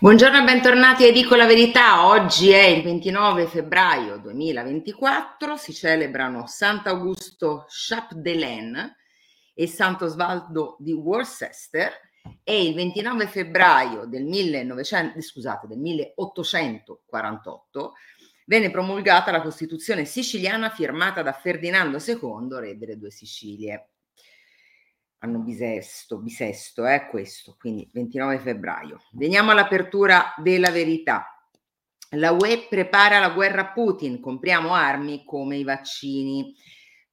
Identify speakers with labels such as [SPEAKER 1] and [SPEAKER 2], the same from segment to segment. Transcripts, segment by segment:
[SPEAKER 1] Buongiorno e bentornati a Dico la Verità. Oggi è il 29 febbraio 2024, si celebrano Sant'Augusto Chapdelaine e Sant'Osvaldo di Worcester e il 29 febbraio del, 1900, scusate, del 1848 venne promulgata la Costituzione siciliana firmata da Ferdinando II, re delle due Sicilie anno bisesto, bisesto, è eh, questo, quindi 29 febbraio. Veniamo all'apertura della verità. La UE prepara la guerra a Putin, compriamo armi come i vaccini.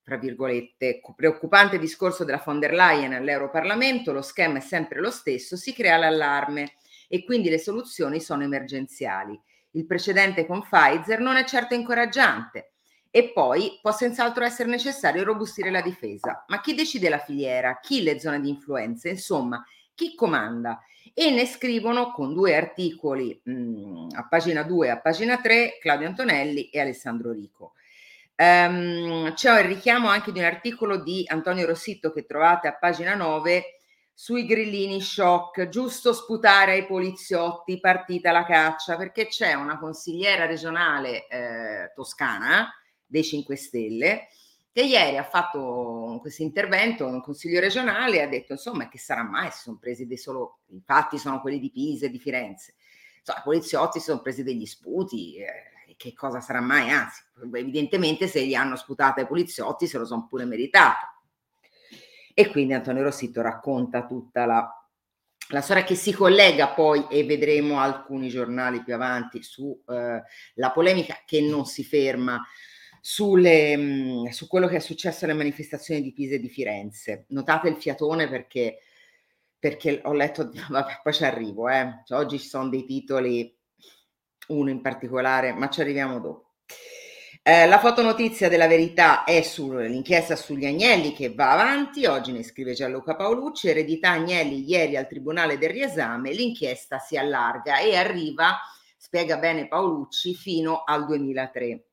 [SPEAKER 1] Tra virgolette, preoccupante discorso della von der Leyen all'Europarlamento, lo schema è sempre lo stesso, si crea l'allarme e quindi le soluzioni sono emergenziali. Il precedente con Pfizer non è certo incoraggiante e poi può senz'altro essere necessario robustire la difesa. Ma chi decide la filiera? Chi le zone di influenza? Insomma, chi comanda? E ne scrivono con due articoli mh, mm, a pagina 2 e a pagina 3 Claudio Antonelli e Alessandro Rico. Um, c'è il richiamo anche di un articolo di Antonio Rossitto che trovate a pagina 9 sui grillini shock, giusto sputare ai poliziotti, partita la caccia, perché c'è una consigliera regionale eh, toscana dei 5 Stelle, che ieri ha fatto questo intervento in consiglio regionale e ha detto insomma che sarà mai, si sono presi dei solo, i fatti sono quelli di Pisa e di Firenze, insomma i poliziotti si sono presi degli sputi, eh, che cosa sarà mai, anzi evidentemente se li hanno sputato ai poliziotti se lo sono pure meritato. E quindi Antonio Rossitto racconta tutta la, la storia che si collega poi, e vedremo alcuni giornali più avanti, sulla eh, polemica che non si ferma sulle, mhmm, su quello che è successo alle manifestazioni di Pisa e di Firenze. Notate il fiatone perché, perché ho letto, vabbè, poi ci arrivo, eh. cioè, oggi ci sono dei titoli, uno in particolare, ma ci arriviamo dopo. Eh, la fotonotizia della verità è sull'inchiesta sugli Agnelli che va avanti, oggi ne scrive Gianluca Paolucci, eredità Agnelli ieri al Tribunale del riesame, l'inchiesta si allarga e arriva, spiega bene Paolucci, fino al 2003.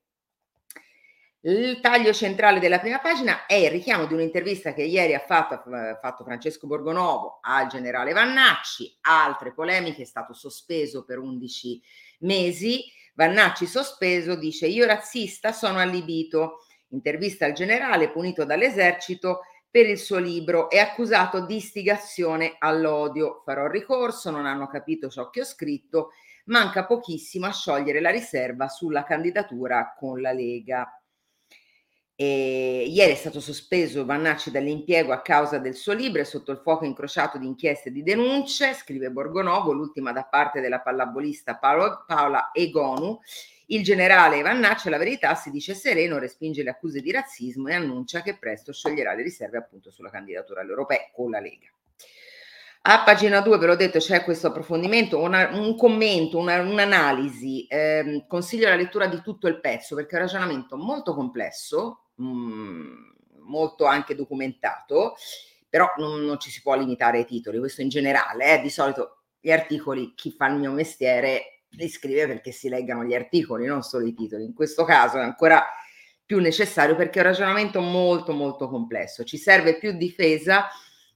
[SPEAKER 1] Il taglio centrale della prima pagina è il richiamo di un'intervista che ieri ha fatto, ha fatto, Francesco Borgonovo al generale Vannacci, altre polemiche, è stato sospeso per 11 mesi, Vannacci sospeso dice io razzista sono allibito, intervista al generale punito dall'esercito per il suo libro è accusato di istigazione all'odio, farò ricorso, non hanno capito ciò che ho scritto, manca pochissimo a sciogliere la riserva sulla candidatura con la Lega. E ieri è stato sospeso Vannacci dall'impiego a causa del suo libro e sotto il fuoco incrociato di inchieste e di denunce, scrive Borgonovo, l'ultima da parte della pallabolista Paolo, Paola Egonu. Il generale Vannacci, la verità, si dice sereno, respinge le accuse di razzismo e annuncia che presto scioglierà le riserve appunto sulla candidatura all'Europea con la Lega. A pagina 2, ve l'ho detto, c'è questo approfondimento, una, un commento, una, un'analisi. Eh, consiglio la lettura di tutto il pezzo perché è un ragionamento molto complesso, mh, mm, molto anche documentato, però non, non, ci si può limitare ai titoli, questo in generale, eh, di solito gli articoli, chi fa il mio mestiere li scrive perché si leggano gli articoli, non solo i titoli. In questo caso è ancora più necessario perché è un ragionamento molto molto complesso, ci serve più difesa,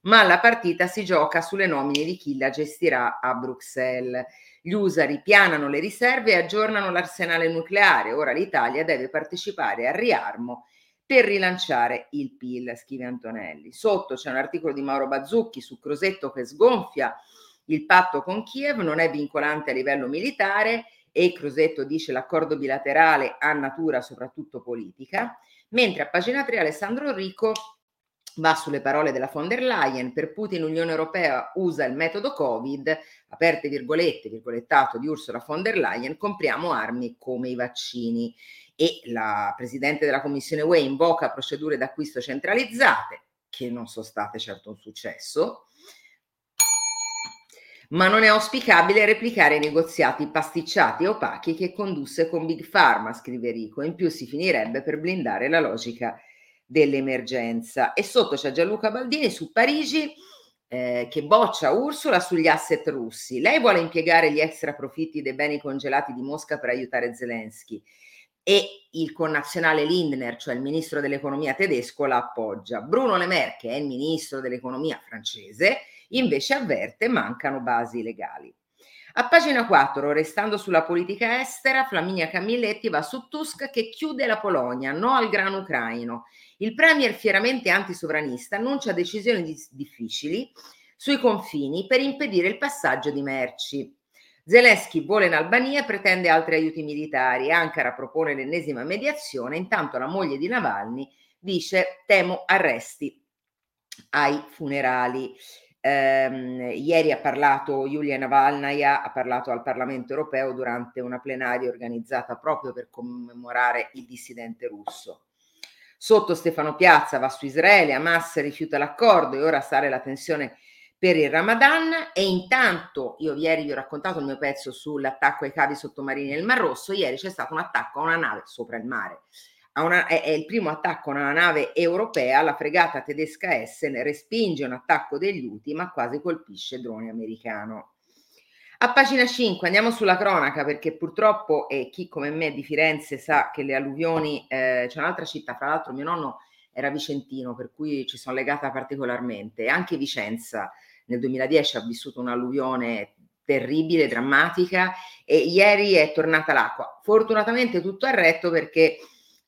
[SPEAKER 1] ma la partita si gioca sulle nomine di chi la gestirà a Bruxelles. Gli USA ripianano le riserve e aggiornano l'arsenale nucleare. Ora l'Italia deve partecipare al riarmo per rilanciare il PIL, scrive Antonelli. Sotto c'è un articolo di Mauro Bazzucchi su Crosetto che sgonfia il patto con Kiev, non è vincolante a livello militare e Crosetto dice l'accordo bilaterale ha natura soprattutto politica, mentre a pagina 3 Alessandro Rico va sulle parole della von der Leyen, per Putin l'Unione Europea usa il metodo Covid, aperte virgolette, virgolettato di Ursula von der Leyen, compriamo armi come i vaccini e la Presidente della Commissione UE invoca procedure d'acquisto centralizzate, che non sono state certo un successo, ma non è auspicabile replicare i negoziati pasticciati e opachi che condusse con Big Pharma, scrive Rico, in più si finirebbe per blindare la logica dell'emergenza. E sotto c'è Gianluca Baldini su Parigi eh, che boccia Ursula sugli asset russi. Lei vuole impiegare gli extra profitti dei beni congelati di Mosca per aiutare Zelensky e il connazionale Lindner, cioè il ministro dell'economia tedesco, la appoggia. Bruno Le Maire, che è il ministro dell'economia francese, invece avverte mancano basi legali. A pagina 4, restando sulla politica estera, Flaminia Camilletti va su Tusk che chiude la Polonia, no al grano ucraino. Il premier fieramente antisovranista annuncia decisioni difficili sui confini per impedire il passaggio di merci. Zelensky vola in Albania e pretende altri aiuti militari. Ankara propone l'ennesima mediazione, intanto la moglie di Navalny dice temo arresti ai funerali. Eh, ieri ha parlato Yulia Navalnaya, ha parlato al Parlamento europeo durante una plenaria organizzata proprio per commemorare il dissidente russo. Sotto Stefano Piazza va su Israele, Hamas rifiuta l'accordo e ora sale la tensione per il Ramadan e intanto io ieri vi ho raccontato il mio pezzo sull'attacco ai cavi sottomarini nel Mar Rosso, ieri c'è stato un attacco a una nave sopra il mare. Una, è, è, il primo attacco a una nave europea, la fregata tedesca Essen respinge un attacco degli UTI ma quasi colpisce drone americano. A pagina 5 andiamo sulla cronaca perché purtroppo e chi come me di Firenze sa che le alluvioni, eh, c'è un'altra città, fra l'altro mio nonno era vicentino per cui ci sono legata particolarmente, anche Vicenza nel 2010 ha vissuto un'alluvione terribile, drammatica e ieri è tornata l'acqua. Fortunatamente tutto è retto perché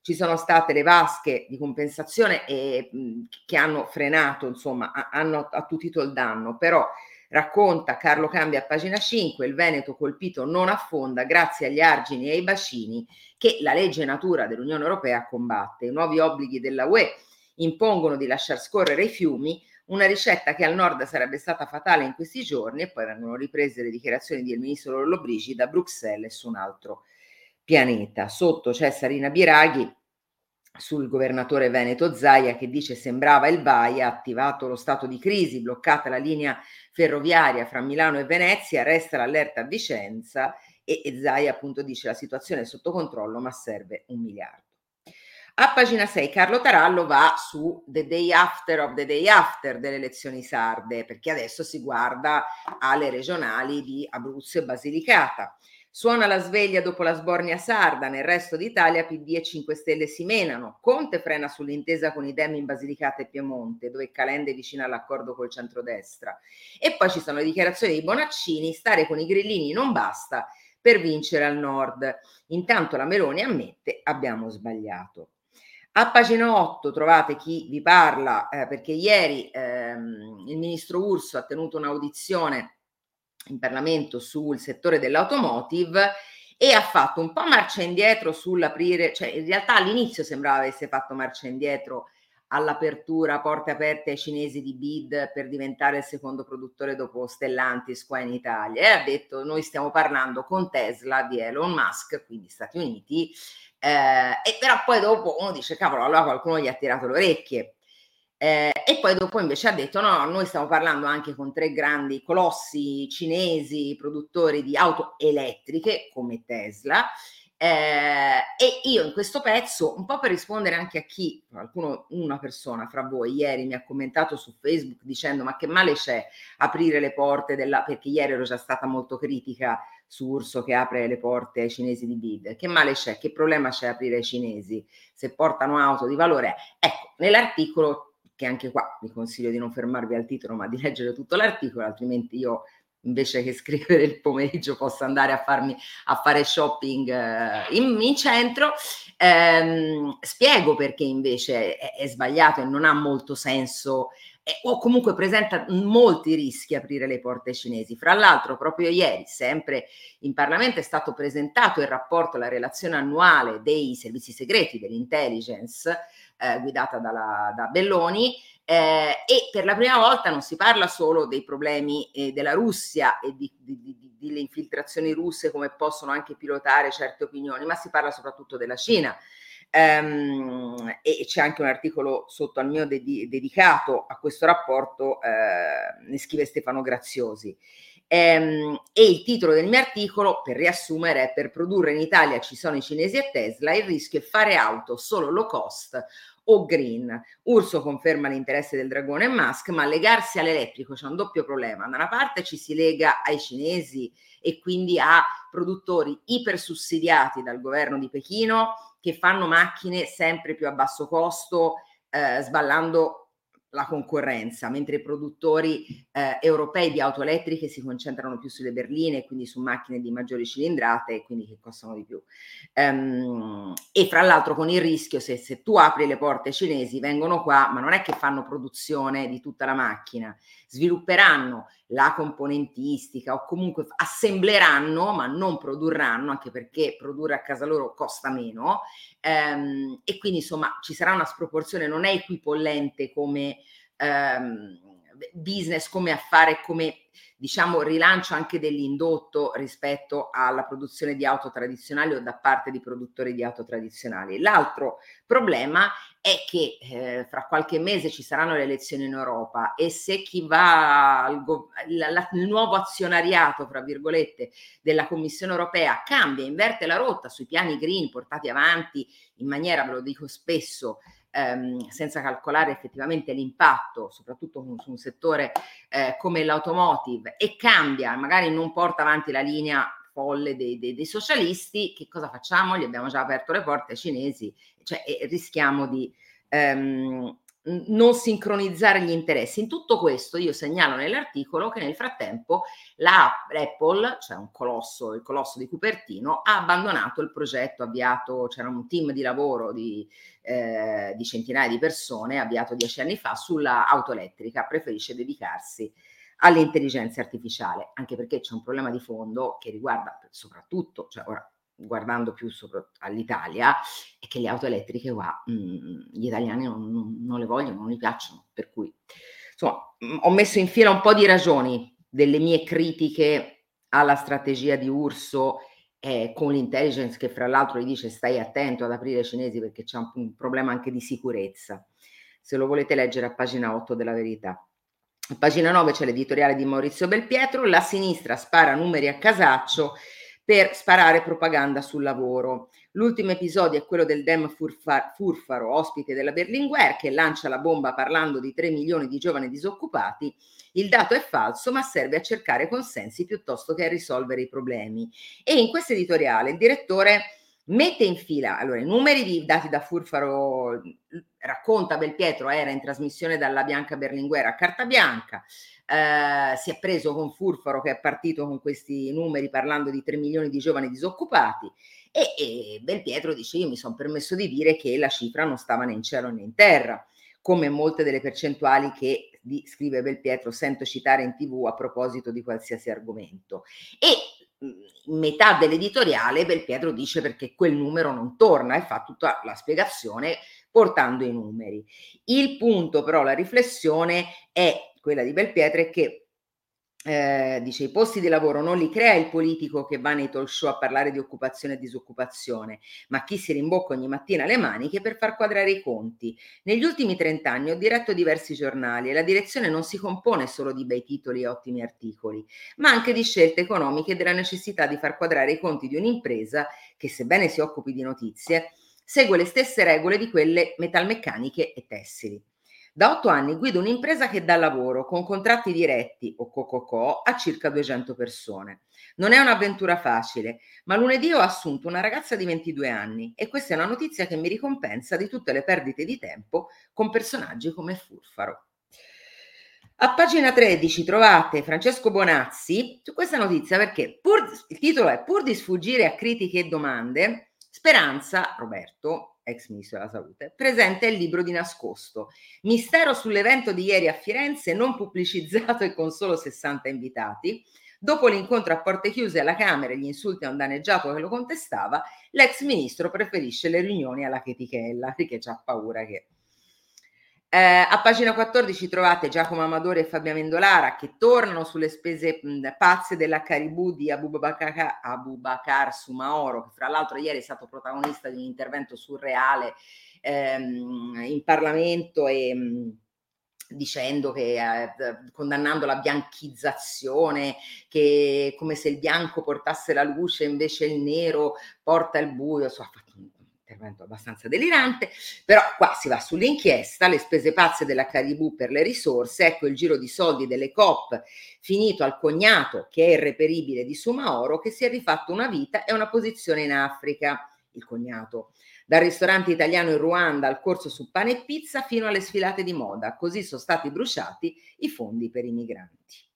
[SPEAKER 1] ci sono state le vasche di compensazione e, mh, che hanno frenato, insomma, hanno attutito il danno, però racconta Carlo Cambia a pagina 5, il Veneto colpito non affonda grazie agli argini e ai bacini che la legge natura dell'Unione Europea combatte. I nuovi obblighi della UE impongono di lasciar scorrere i fiumi, una ricetta che al nord sarebbe stata fatale in questi giorni e poi vengono riprese le dichiarazioni del ministro Lollobrigida da Bruxelles su un altro pianeta. Sotto c'è Sarina Biraghi sul governatore Veneto Zaia che dice sembrava il Vaia, ha attivato lo stato di crisi, bloccata la linea ferroviaria fra Milano e Venezia, resta l'allerta a Vicenza e, e Zaia appunto dice la situazione è sotto controllo ma serve un miliardo. A pagina 6 Carlo Tarallo va su The Day After of the Day After delle elezioni sarde, perché adesso si guarda alle regionali di Abruzzo e Basilicata. Suona la sveglia dopo la sbornia sarda, nel resto d'Italia PD e 5 Stelle si menano. Conte frena sull'intesa con i Dem in Basilicata e Piemonte, dove Calende è vicino all'accordo col centrodestra. E poi ci sono le dichiarazioni di Bonaccini, stare con i grillini non basta per vincere al nord. Intanto la Meloni ammette abbiamo sbagliato. A pagina 8 trovate chi vi parla, eh, perché ieri ehm, il ministro Urso ha tenuto un'audizione in Parlamento sul settore dell'automotive e ha fatto un po' marcia indietro sull'aprire, cioè in realtà all'inizio sembrava avesse fatto marcia indietro all'apertura, porte aperte ai cinesi di BID per diventare il secondo produttore dopo Stellantis qua in Italia e ha detto noi stiamo parlando con Tesla di Elon Musk, quindi Stati Uniti, eh, e però poi dopo uno dice, cavolo, allora qualcuno gli ha tirato le orecchie. Eh, e poi dopo invece ha detto, no, noi stiamo parlando anche con tre grandi colossi cinesi, produttori di auto elettriche come Tesla, eh, e io in questo pezzo, un po' per rispondere anche a chi, qualcuno, una persona fra voi ieri mi ha commentato su Facebook dicendo ma che male c'è aprire le porte della, perché ieri ero già stata molto critica su Urso che apre le porte ai cinesi di bid, che male c'è, che problema c'è aprire ai cinesi se portano auto di valore? Ecco, nell'articolo, che anche qua vi consiglio di non fermarvi al titolo ma di leggere tutto l'articolo, altrimenti io invece che scrivere il pomeriggio posso andare a, farmi, a fare shopping eh, in, in, centro. Ehm, spiego perché invece è, è, sbagliato e non ha molto senso o comunque presenta molti rischi aprire le porte cinesi. Fra l'altro proprio ieri, sempre in Parlamento, è stato presentato il rapporto, la relazione annuale dei servizi segreti dell'intelligence eh, guidata dalla, da Belloni eh, e per la prima volta non si parla solo dei problemi eh, della Russia e di, di, di, delle infiltrazioni russe come possono anche pilotare certe opinioni, ma si parla soprattutto della Cina. Um, e c'è anche un articolo sotto al mio dedi- dedicato a questo rapporto, eh, ne scrive Stefano Graziosi. Um, e il titolo del mio articolo, per riassumere, è per produrre in Italia ci sono i cinesi e Tesla, il rischio è fare auto solo low cost o green. Urso conferma l'interesse del dragone e Musk, ma legarsi all'elettrico c'è un doppio problema. Da una parte ci si lega ai cinesi e quindi a produttori ipersussidiati dal governo di Pechino che fanno macchine sempre più a basso costo, eh, sballando la concorrenza, mentre i produttori eh, europei di auto elettriche si concentrano più sulle berline, quindi su macchine di maggiori cilindrate e quindi che costano di più. Um, e fra l'altro con il rischio, se, se tu apri le porte cinesi, vengono qua, ma non è che fanno produzione di tutta la macchina, svilupperanno la componentistica o comunque assembleranno, ma non produrranno, anche perché produrre a casa loro costa meno. Um, e quindi insomma ci sarà una sproporzione, non è equipollente come um, business, come affare, come diciamo rilancio anche dell'indotto rispetto alla produzione di auto tradizionali o da parte di produttori di auto tradizionali. L'altro problema è che eh, fra qualche mese ci saranno le elezioni in Europa e se chi va al go- la, la, il nuovo azionariato, fra virgolette, della Commissione europea cambia, inverte la rotta sui piani green portati avanti in maniera, ve lo dico spesso, ehm, senza calcolare effettivamente l'impatto, soprattutto su un settore eh, come l'automotive, e cambia, magari non porta avanti la linea folle dei, dei, dei, socialisti, che cosa facciamo? Gli abbiamo già aperto le porte ai cinesi, cioè rischiamo di ehm, non sincronizzare gli interessi. In tutto questo io segnalo nell'articolo che nel frattempo la Apple, cioè un colosso, il colosso di Cupertino, ha abbandonato il progetto avviato, c'era un team di lavoro di, eh, di centinaia di persone avviato dieci anni fa sulla auto elettrica, preferisce dedicarsi all'intelligenza artificiale, anche perché c'è un problema di fondo che riguarda soprattutto, cioè ora guardando più all'Italia, è che le auto elettriche qua mh, mm, gli italiani non, non, non, le vogliono, non gli piacciono. Per cui, insomma, mh, ho messo in fila un po' di ragioni delle mie critiche alla strategia di Urso eh, con l'intelligence che fra l'altro gli dice stai attento ad aprire i cinesi perché c'è un, un problema anche di sicurezza. Se lo volete leggere a pagina 8 della verità. A pagina 9 c'è l'editoriale di Maurizio Belpietro, la sinistra spara numeri a casaccio per sparare propaganda sul lavoro. L'ultimo episodio è quello del Dem Furfa- Furfaro, ospite della Berlinguer, che lancia la bomba parlando di 3 milioni di giovani disoccupati. Il dato è falso, ma serve a cercare consensi piuttosto che a risolvere i problemi. E in questo editoriale il direttore mette in fila allora i numeri dati da Furfaro, racconta Belpietro, era in trasmissione dalla Bianca Berlinguer a carta bianca, eh, si è preso con Furfaro che è partito con questi numeri parlando di 3 milioni di giovani disoccupati e, e Belpietro dice io mi sono permesso di dire che la cifra non stava né in cielo né in terra, come molte delle percentuali che di, scrive Belpietro sento citare in tv a proposito di qualsiasi argomento. E metà dell'editoriale Belpietro dice perché quel numero non torna e fa tutta la spiegazione portando i numeri. Il punto però, la riflessione è quella di Belpietre, che eh, dice i posti di lavoro non li crea il politico che va nei talk show a parlare di occupazione e disoccupazione, ma chi si rimbocca ogni mattina le maniche per far quadrare i conti. Negli ultimi trent'anni ho diretto diversi giornali e la direzione non si compone solo di bei titoli e ottimi articoli, ma anche di scelte economiche e della necessità di far quadrare i conti di un'impresa che, sebbene si occupi di notizie, segue le stesse regole di quelle metalmeccaniche e tessili. Da otto anni guido un'impresa che dà lavoro con contratti diretti o co-co-co a circa 200 persone. Non è un'avventura facile, ma lunedì ho assunto una ragazza di 22 anni e questa è una notizia che mi ricompensa di tutte le perdite di tempo con personaggi come Furfaro. A pagina 13 trovate Francesco Bonazzi su questa notizia perché pur, il titolo è Pur di sfuggire a critiche e domande, Speranza, Roberto, ex ministro della salute, presenta il libro di nascosto. Mistero sull'evento di ieri a Firenze, non pubblicizzato e con solo 60 invitati. Dopo l'incontro a porte chiuse alla Camera e gli insulti a un danneggiato che lo contestava, l'ex ministro preferisce le riunioni alla chetichella perché ha paura che eh, a pagina 14 trovate Giacomo Amadori e Fabio Mendolara che tornano sulle spese mh, pazze della Caribou di Abubakar, Abubakar Sumaoro, che fra l'altro ieri è stato protagonista di un intervento surreale ehm, in Parlamento e mh, dicendo che eh, condannando la bianchizzazione, che come se il bianco portasse la luce invece il nero porta il buio, so, ha fatto un intervento abbastanza delirante, però qua si va sull'inchiesta, le spese pazze della Caribou per le risorse, ecco il giro di soldi delle COP finito al cognato che è irreperibile di Sumaoro che si è rifatto una vita e una posizione in Africa, il cognato dal ristorante italiano in Ruanda al corso su pane e pizza fino alle sfilate di moda, così sono stati bruciati i fondi per i migranti.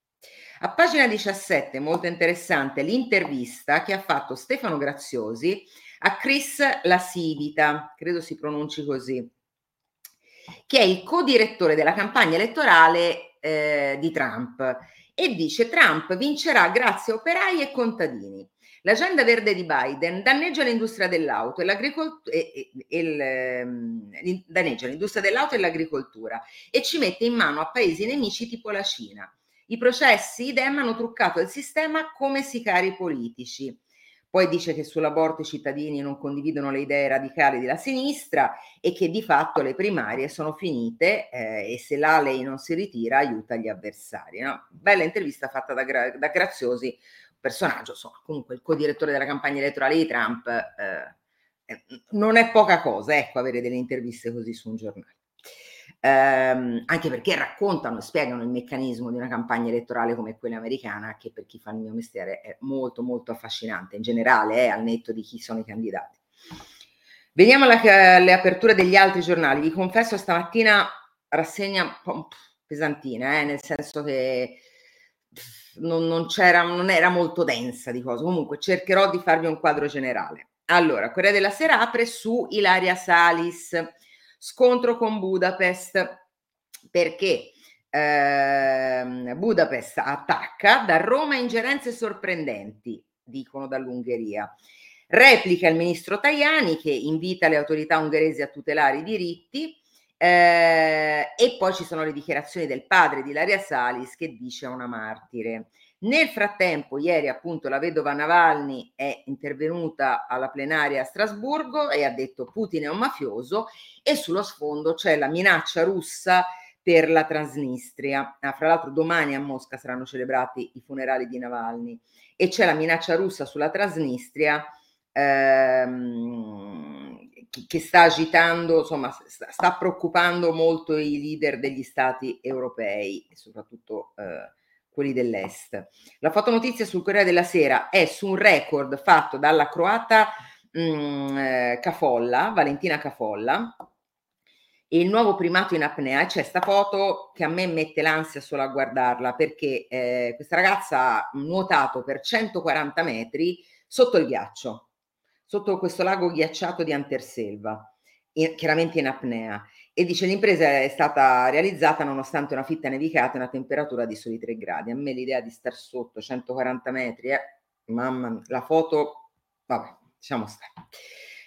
[SPEAKER 1] A pagina 17, molto interessante, l'intervista che ha fatto Stefano Graziosi a Chris Lasivita, credo si pronunci così, che è il co-direttore della campagna elettorale eh, di Trump e dice Trump vincerà grazie a operai e contadini. L'agenda verde di Biden danneggia l'industria dell'auto e, e, e, il, ehm, danneggia l'industria dell'auto e l'agricoltura e ci mette in mano a paesi nemici tipo la Cina. I processi idem hanno truccato il sistema come sicari politici. Poi dice che sull'aborto i cittadini non condividono le idee radicali della sinistra e che di fatto le primarie sono finite eh, e se l'Alei non si ritira aiuta gli avversari. No? Bella intervista fatta da, da Graziosi, personaggio, insomma, comunque il co-direttore della campagna elettorale di Trump. Eh, eh, non è poca cosa, ecco, avere delle interviste così su un giornale ehm, anche perché raccontano e spiegano il meccanismo di una campagna elettorale come quella americana, che per chi fa il mio mestiere è molto molto affascinante, in generale è al netto di chi sono i candidati. Veniamo alle aperture degli altri giornali. Vi confesso stamattina rassegna un po' pesantina, eh, nel senso che non, non, c'era, non era molto densa di cose. Comunque cercherò di farvi un quadro generale. Allora, Corriere della Sera apre su Ilaria Salis scontro con Budapest perché eh, Budapest attacca da Roma ingerenze sorprendenti, dicono dall'Ungheria. Replica il ministro Tajani che invita le autorità ungheresi a tutelare i diritti eh, e poi ci sono le dichiarazioni del padre di Laria Salis che dice a una martire. Nel frattempo, ieri appunto la vedova Navalny è intervenuta alla plenaria a Strasburgo e ha detto Putin è un mafioso e sullo sfondo c'è la minaccia russa per la Transnistria. Ah, fra l'altro domani a Mosca saranno celebrati i funerali di Navalny e c'è la minaccia russa sulla Transnistria ehm, che sta agitando, insomma, sta, preoccupando molto i leader degli stati europei e soprattutto eh, quelli dell'est. La fotonotizia sul Corriere della Sera è su un record fatto dalla croata mh, mm, eh, Cafolla, Valentina Cafolla, e il nuovo primato in apnea. C'è questa foto che a me mette l'ansia solo a guardarla perché eh, questa ragazza ha nuotato per 140 metri sotto il ghiaccio, sotto questo lago ghiacciato di Anterselva, in, chiaramente in apnea e dice l'impresa è stata realizzata nonostante una fitta nevicata e una temperatura di soli 3 gradi. A me l'idea di star sotto 140 metri, eh, mamma, la foto, vabbè, diciamo stare.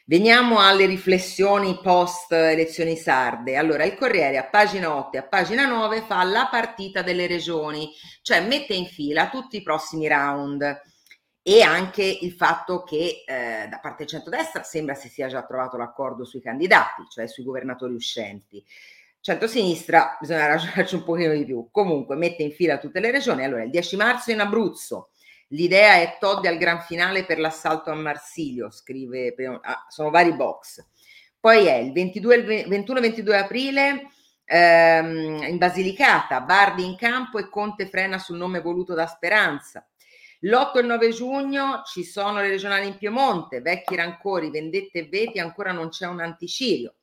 [SPEAKER 1] Veniamo alle riflessioni post elezioni sarde. Allora, il Corriere a pagina 8 e a pagina 9 fa la partita delle regioni, cioè mette in fila tutti i prossimi round e anche il fatto che eh, da parte del centrodestra sembra si sia già trovato l'accordo sui candidati, cioè sui governatori uscenti. Centrosinistra bisogna ragionarci un pochino di più. Comunque mette in fila tutte le regioni. Allora, il 10 marzo in Abruzzo. L'idea è Toddi al gran finale per l'assalto a Marsilio, scrive, ah, sono vari box. Poi è il 21-22 aprile ehm, in Basilicata, Bardi in campo e Conte frena sul nome voluto da Speranza. L'8 e il 9 giugno ci sono le regionali in Piemonte, vecchi rancori, vendette e veti, ancora non c'è un anticirio.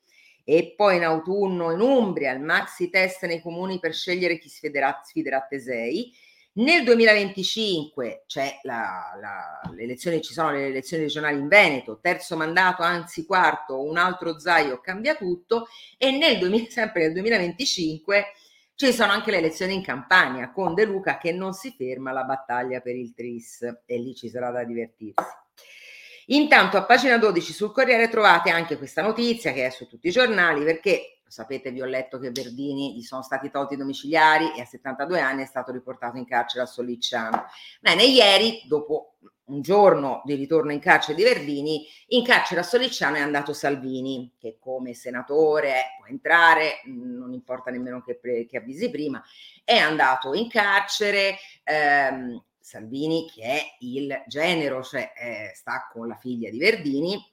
[SPEAKER 1] E poi in autunno in Umbria il maxi test nei comuni per scegliere chi sfiderà, sfiderà Tesei. Nel 2025 c'è la, la, le elezioni, ci sono le elezioni regionali in Veneto, terzo mandato, anzi quarto, un altro Zaio cambia tutto e nel 2000, sempre nel 2025 ci sono anche le elezioni in campagna con De Luca che non si ferma la battaglia per il Tris e lì ci sarà da divertirsi. Intanto a pagina 12 sul Corriere trovate anche questa notizia che è su tutti i giornali perché sapete vi ho letto che Verdini gli sono stati tolti i domiciliari e a 72 anni è stato riportato in carcere a Sollicciano. Bene, ieri dopo un giorno di ritorno in carcere di Verdini, in carcere a Sollicciano è andato Salvini, che come senatore può entrare, mm, non importa nemmeno che, che avvisi prima, è andato in carcere. Ehm, Salvini, che è il genero, cioè eh, sta con la figlia di Verdini,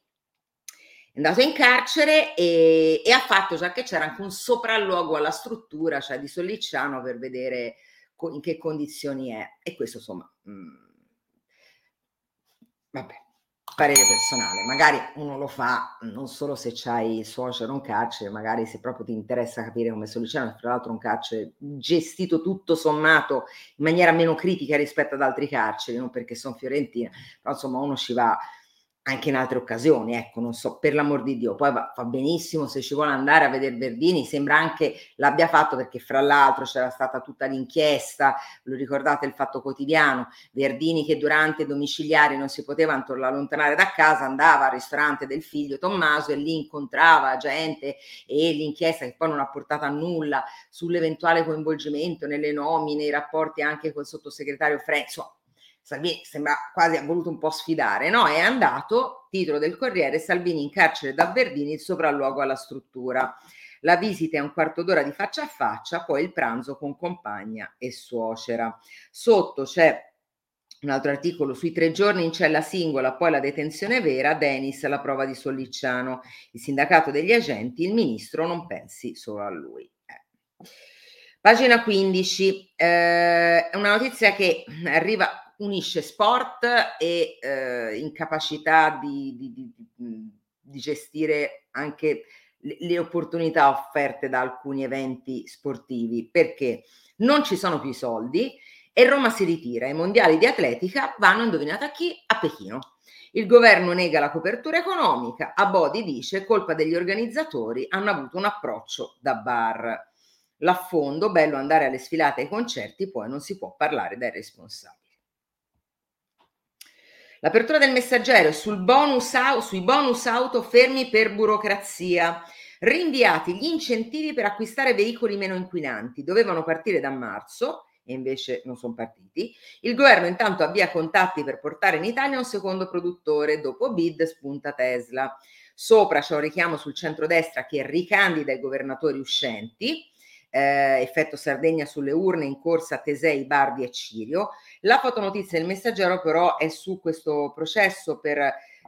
[SPEAKER 1] è andato in carcere e, e ha fatto già che c'era anche un sopralluogo alla struttura, cioè di Sollicciano, per vedere co- in che condizioni è. E questo insomma... Mh, mm, Vabbè, parere personale, magari uno lo fa non solo se c'hai il suocero un carcere, magari se proprio ti interessa capire come soluziona, tra l'altro un carcere gestito tutto sommato in maniera meno critica rispetto ad altri carceri, non perché sono fiorentina, però insomma uno ci va anche in altre occasioni, ecco, non so, per l'amor di Dio, poi va, fa benissimo se ci vuole andare a vedere Verdini, sembra anche l'abbia fatto perché fra l'altro c'era stata tutta l'inchiesta, lo ricordate il fatto quotidiano, Verdini che durante i domiciliari non si poteva allontanare da casa, andava al ristorante del figlio Tommaso e lì incontrava gente e l'inchiesta che poi non ha portato a nulla sull'eventuale coinvolgimento nelle nomine, i rapporti anche col sottosegretario insomma, Salvini sembra quasi ha voluto un po' sfidare, no? È andato, titolo del Corriere, Salvini in carcere da Verdini, il sopralluogo alla struttura. La visita è un quarto d'ora di faccia a faccia, poi il pranzo con compagna e suocera. Sotto c'è un altro articolo sui tre giorni in cella singola, poi la detenzione vera, Denis la prova di Sollicciano, il sindacato degli agenti, il ministro non pensi solo a lui. Eh. Pagina 15, eh, una notizia che arriva unisce sport e eh, incapacità di, di, di, di, gestire anche le, opportunità offerte da alcuni eventi sportivi perché non ci sono più i soldi e Roma si ritira. I mondiali di atletica vanno, indovinate a chi? A Pechino. Il governo nega la copertura economica, a Bodi dice colpa degli organizzatori, hanno avuto un approccio da bar. L'affondo, bello andare alle sfilate ai concerti, poi non si può parlare dai responsabili. L'apertura del messaggero sul bonus sui bonus auto fermi per burocrazia. Rinviati gli incentivi per acquistare veicoli meno inquinanti. Dovevano partire da marzo e invece non sono partiti. Il governo intanto avvia contatti per portare in Italia un secondo produttore. Dopo bid spunta Tesla. Sopra c'è un richiamo sul centrodestra che ricandida i governatori uscenti eh, effetto Sardegna sulle urne in corsa Tesei, Bardi e Cirio. La fotonotizia del messaggero però è su questo processo per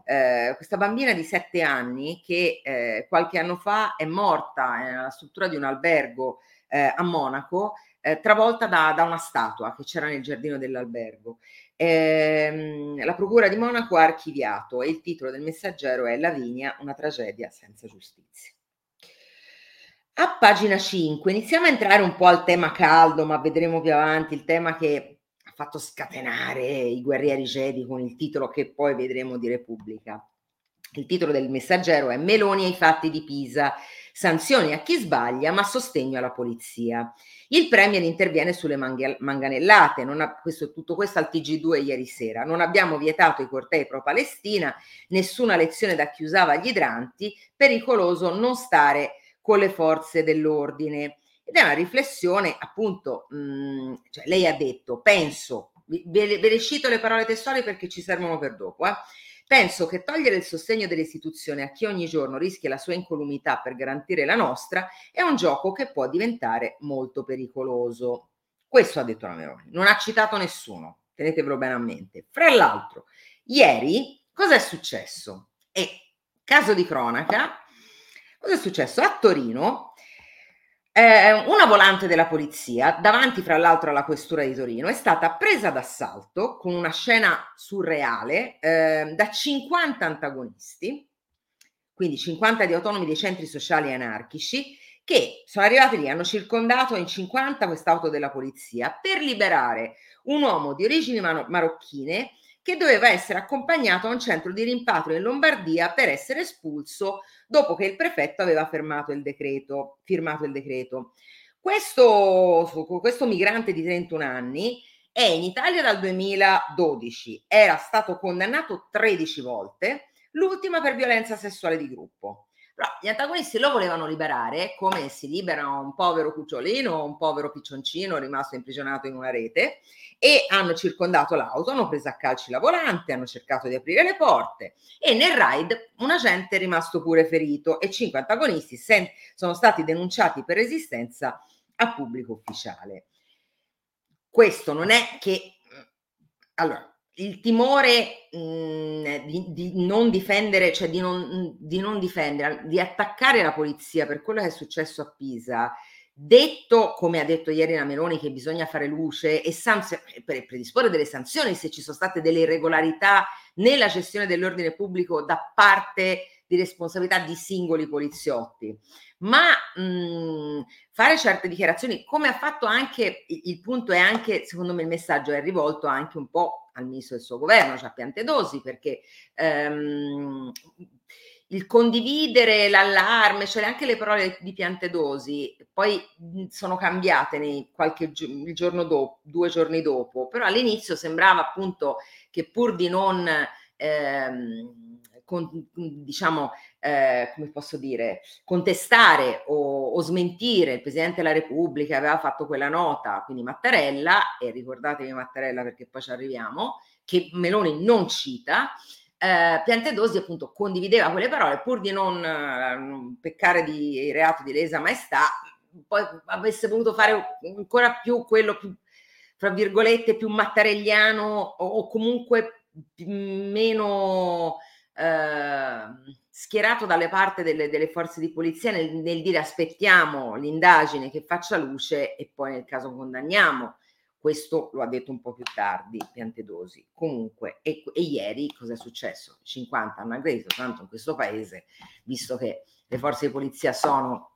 [SPEAKER 1] eh, questa bambina di sette anni che eh, qualche anno fa è morta nella struttura di un albergo eh, a Monaco, eh, travolta da, da, una statua che c'era nel giardino dell'albergo. Ehm, la Procura di Monaco ha archiviato e il titolo del messaggero è Lavinia, una tragedia senza giustizia. A pagina 5 iniziamo a entrare un po' al tema caldo, ma vedremo più avanti il tema che fatto scatenare i guerrieri Jedi con il titolo che poi vedremo di Repubblica. Il titolo del messaggero è Meloni ai fatti di Pisa, sanzioni a chi sbaglia ma sostegno alla polizia. Il Premier interviene sulle manganellate, ha, questo, tutto questo al TG2 ieri sera. Non abbiamo vietato i cortei pro-Palestina, nessuna lezione da chi usava gli idranti, pericoloso non stare con le forze dell'ordine. Ed è una riflessione, appunto, mh, mm, cioè lei ha detto, penso, ve, ve le cito le parole testuali perché ci servono per dopo, eh? Penso che togliere il sostegno delle istituzioni a chi ogni giorno rischia la sua incolumità per garantire la nostra è un gioco che può diventare molto pericoloso. Questo ha detto la Meloni, non ha citato nessuno, tenetevelo bene a mente. Fra l'altro, ieri cosa è successo? E caso di cronaca, Cosa è successo? A Torino eh, una volante della polizia, davanti fra l'altro alla questura di Torino, è stata presa d'assalto con una scena surreale eh, da 50 antagonisti, quindi 50 di autonomi dei centri sociali anarchici, che sono arrivati lì, hanno circondato in 50 quest'auto della polizia per liberare un uomo di origini marocchine che doveva essere accompagnato a un centro di rimpatrio in Lombardia per essere espulso dopo che il prefetto aveva il decreto. Firmato il decreto. Questo, questo migrante di 31 anni è in Italia dal 2012, era stato condannato 13 volte, l'ultima per violenza sessuale di gruppo. Però gli antagonisti lo volevano liberare come si libera un povero cucciolino, un povero piccioncino rimasto imprigionato in una rete e hanno circondato l'auto, hanno preso a calci la volante, hanno cercato di aprire le porte e nel raid un agente è rimasto pure ferito e cinque antagonisti sen- sono stati denunciati per resistenza a pubblico ufficiale. Questo non è che... Allora, il timore mh, mhmm, di, di, non difendere, cioè di non, di non difendere, di attaccare la polizia per quello che è successo a Pisa, detto, come ha detto ieri la Meloni, che bisogna fare luce e sanzio- per predisporre delle sanzioni se ci sono state delle irregolarità nella gestione dell'ordine pubblico da parte di responsabilità di singoli poliziotti. Ma mh, mhmm, fare certe dichiarazioni, come ha fatto anche, il, punto è anche, secondo me il messaggio è rivolto anche un po' al ministro del suo governo, cioè a Piantedosi, perché ehm, il condividere l'allarme, cioè anche le parole di Piantedosi, poi mhmm, sono cambiate nei qualche il giorno dopo, due giorni dopo, però all'inizio sembrava appunto che pur di non ehm, con, diciamo, eh, come posso dire, contestare o, o, smentire il Presidente della Repubblica aveva fatto quella nota, quindi Mattarella, e ricordatevi Mattarella perché poi ci arriviamo, che Meloni non cita, eh, Piantedosi appunto condivideva quelle parole pur di non eh, peccare di reato di lesa maestà, poi avesse voluto fare ancora più quello più, fra virgolette, più mattarelliano o, o comunque meno eh, schierato dalle parti delle, delle, forze di polizia nel, nel dire aspettiamo l'indagine che faccia luce e poi nel caso condanniamo. Questo lo ha detto un po' più tardi Piantedosi. Comunque, e, e ieri cosa è successo? 50 hanno aggredito, tanto in questo paese, visto che le forze di polizia sono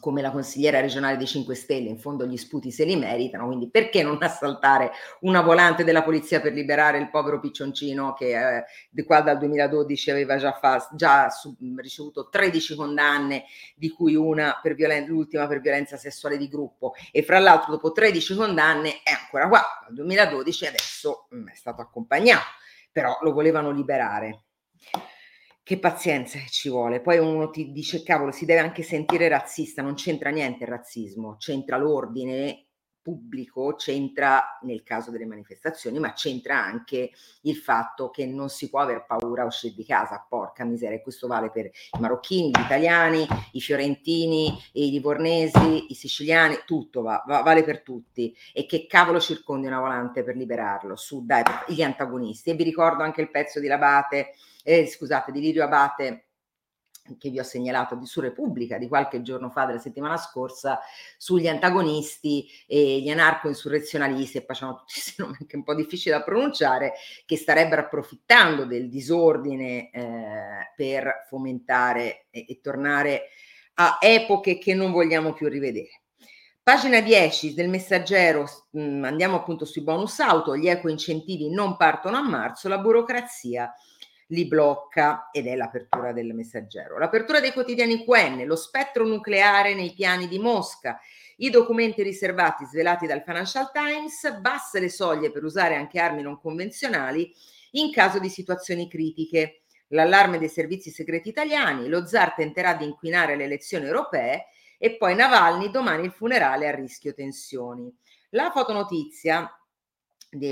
[SPEAKER 1] come la consigliera regionale dei 5 Stelle, in fondo gli sputi se li meritano, quindi perché non assaltare una volante della polizia per liberare il povero piccioncino che eh, di qua dal 2012 aveva già, fa, già su, ricevuto 13 condanne, di cui una per violen- l'ultima per violenza sessuale di gruppo. E fra l'altro dopo 13 condanne è ancora qua dal 2012 e adesso mh, è stato accompagnato, però lo volevano liberare che pazienza ci vuole. Poi uno ti dice, cavolo, si deve anche sentire razzista, non c'entra niente il razzismo, c'entra l'ordine pubblico, c'entra nel caso delle manifestazioni, ma c'entra anche il fatto che non si può aver paura a uscire di casa, porca miseria, questo vale per i marocchini, gli italiani, i fiorentini, i livornesi, i siciliani, tutto va, va, vale per tutti. E che cavolo circondi una volante per liberarlo? Su, dai, gli antagonisti. E vi ricordo anche il pezzo di Labate eh, scusate, di Lirio Abate che vi ho segnalato di su Repubblica di qualche giorno fa, della settimana scorsa, sugli antagonisti e gli anarco-insurrezionalisti, e facciamo tutti questi nomi anche un po' difficili da pronunciare, che starebbero approfittando del disordine eh, per fomentare e, e tornare a epoche che non vogliamo più rivedere. Pagina 10 del messaggero, mh, mm, andiamo appunto sui bonus auto, gli eco incentivi non partono a marzo, la burocrazia li blocca ed è l'apertura del messaggero. L'apertura dei quotidiani QN, lo spettro nucleare nei piani di Mosca, i documenti riservati svelati dal Financial Times, basse le soglie per usare anche armi non convenzionali in caso di situazioni critiche, l'allarme dei servizi segreti italiani, lo zar tenterà di inquinare le elezioni europee e poi Navalny domani il funerale a rischio tensioni. La fotonotizia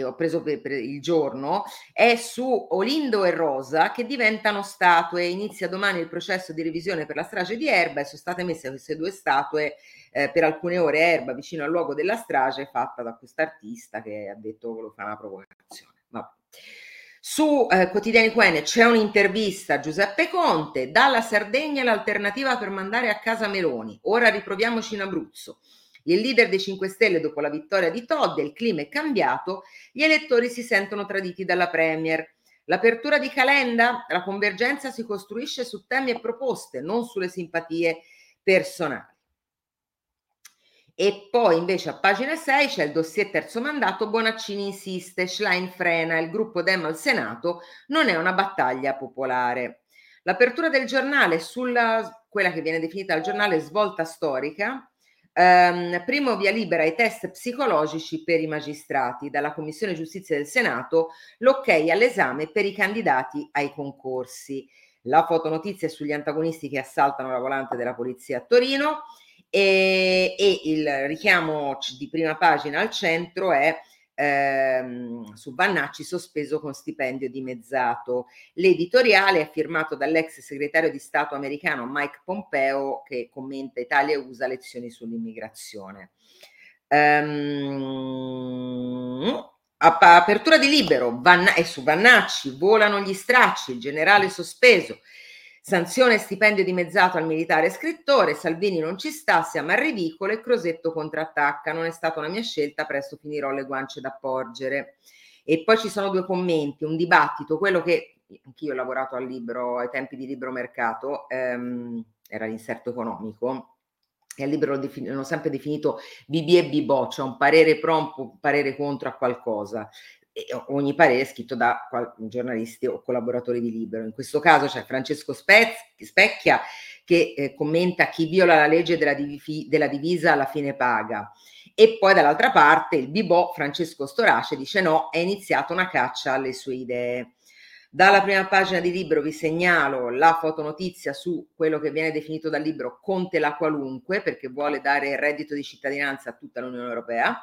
[SPEAKER 1] ho preso per, per, il giorno, è su Olindo e Rosa che diventano statue. Inizia domani il processo di revisione per la strage di Erba e sono state messe queste due statue eh, per alcune ore Erba, vicino al luogo della strage, fatta da quest'artista che ha detto che lo fa una provocazione. Vabbè. Su eh, Quotidiani QN c'è un'intervista a Giuseppe Conte, dalla Sardegna l'alternativa per mandare a casa Meloni, ora riproviamoci in Abruzzo. Il leader dei 5 Stelle dopo la vittoria di Todd, il clima è cambiato, gli elettori si sentono traditi dalla Premier. L'apertura di Calenda, la convergenza si costruisce su temi e proposte, non sulle simpatie personali. E poi invece a pagina 6 c'è il dossier terzo mandato, Bonaccini insiste, Schlein frena, il gruppo Dem al Senato non è una battaglia popolare. L'apertura del giornale sulla quella che viene definita al giornale svolta storica, Um, primo via libera ai test psicologici per i magistrati. Dalla Commissione Giustizia del Senato l'ok all'esame per i candidati ai concorsi. La fotonotizia sugli antagonisti che assaltano la volante della polizia a Torino e, e il richiamo di prima pagina al centro è ehm, su Vannacci sospeso con stipendio dimezzato. L'editoriale è firmato dall'ex segretario di Stato americano Mike Pompeo che commenta Italia e USA lezioni sull'immigrazione. Um, apertura di libero Vanna- e su Vannacci volano gli stracci, il generale sospeso. Sanzione stipendio dimezzato al militare scrittore, Salvini non ci sta, siamo al ridicolo e Crosetto contrattacca, non è stata una mia scelta, presto finirò le guance da porgere. E poi ci sono due commenti, un dibattito, quello che anch'io ho lavorato al libro, ai tempi di libro mercato, ehm, era l'inserto economico, e al libro hanno sempre definito BB e BBO, cioè un parere pro, un parere contro a qualcosa ogni parere è scritto da giornalisti o collaboratori di Libero. In questo caso c'è Francesco Specchia che eh, commenta chi viola la legge della, div- della, divisa alla fine paga. E poi dall'altra parte il Bibò Francesco Storace dice no, è iniziata una caccia alle sue idee. Dalla prima pagina di libro vi segnalo la fotonotizia su quello che viene definito dal libro Conte la qualunque, perché vuole dare il reddito di cittadinanza a tutta l'Unione Europea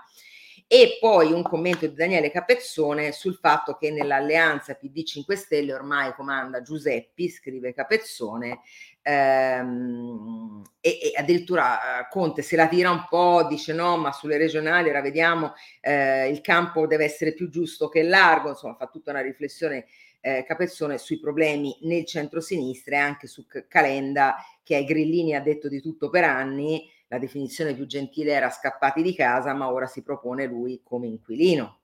[SPEAKER 1] e poi un commento di Daniele Capezzone sul fatto che nell'alleanza PD 5 Stelle ormai comanda Giuseppi, scrive Capezzone, ehm, e, e, addirittura eh, Conte se la tira un po', dice no, ma sulle regionali ora vediamo eh, il campo deve essere più giusto che largo, insomma fa tutta una riflessione eh, Capezzone sui problemi nel centro-sinistra e anche su Calenda che ai grillini ha detto di tutto per anni la definizione più gentile era scappati di casa, ma ora si propone lui come inquilino.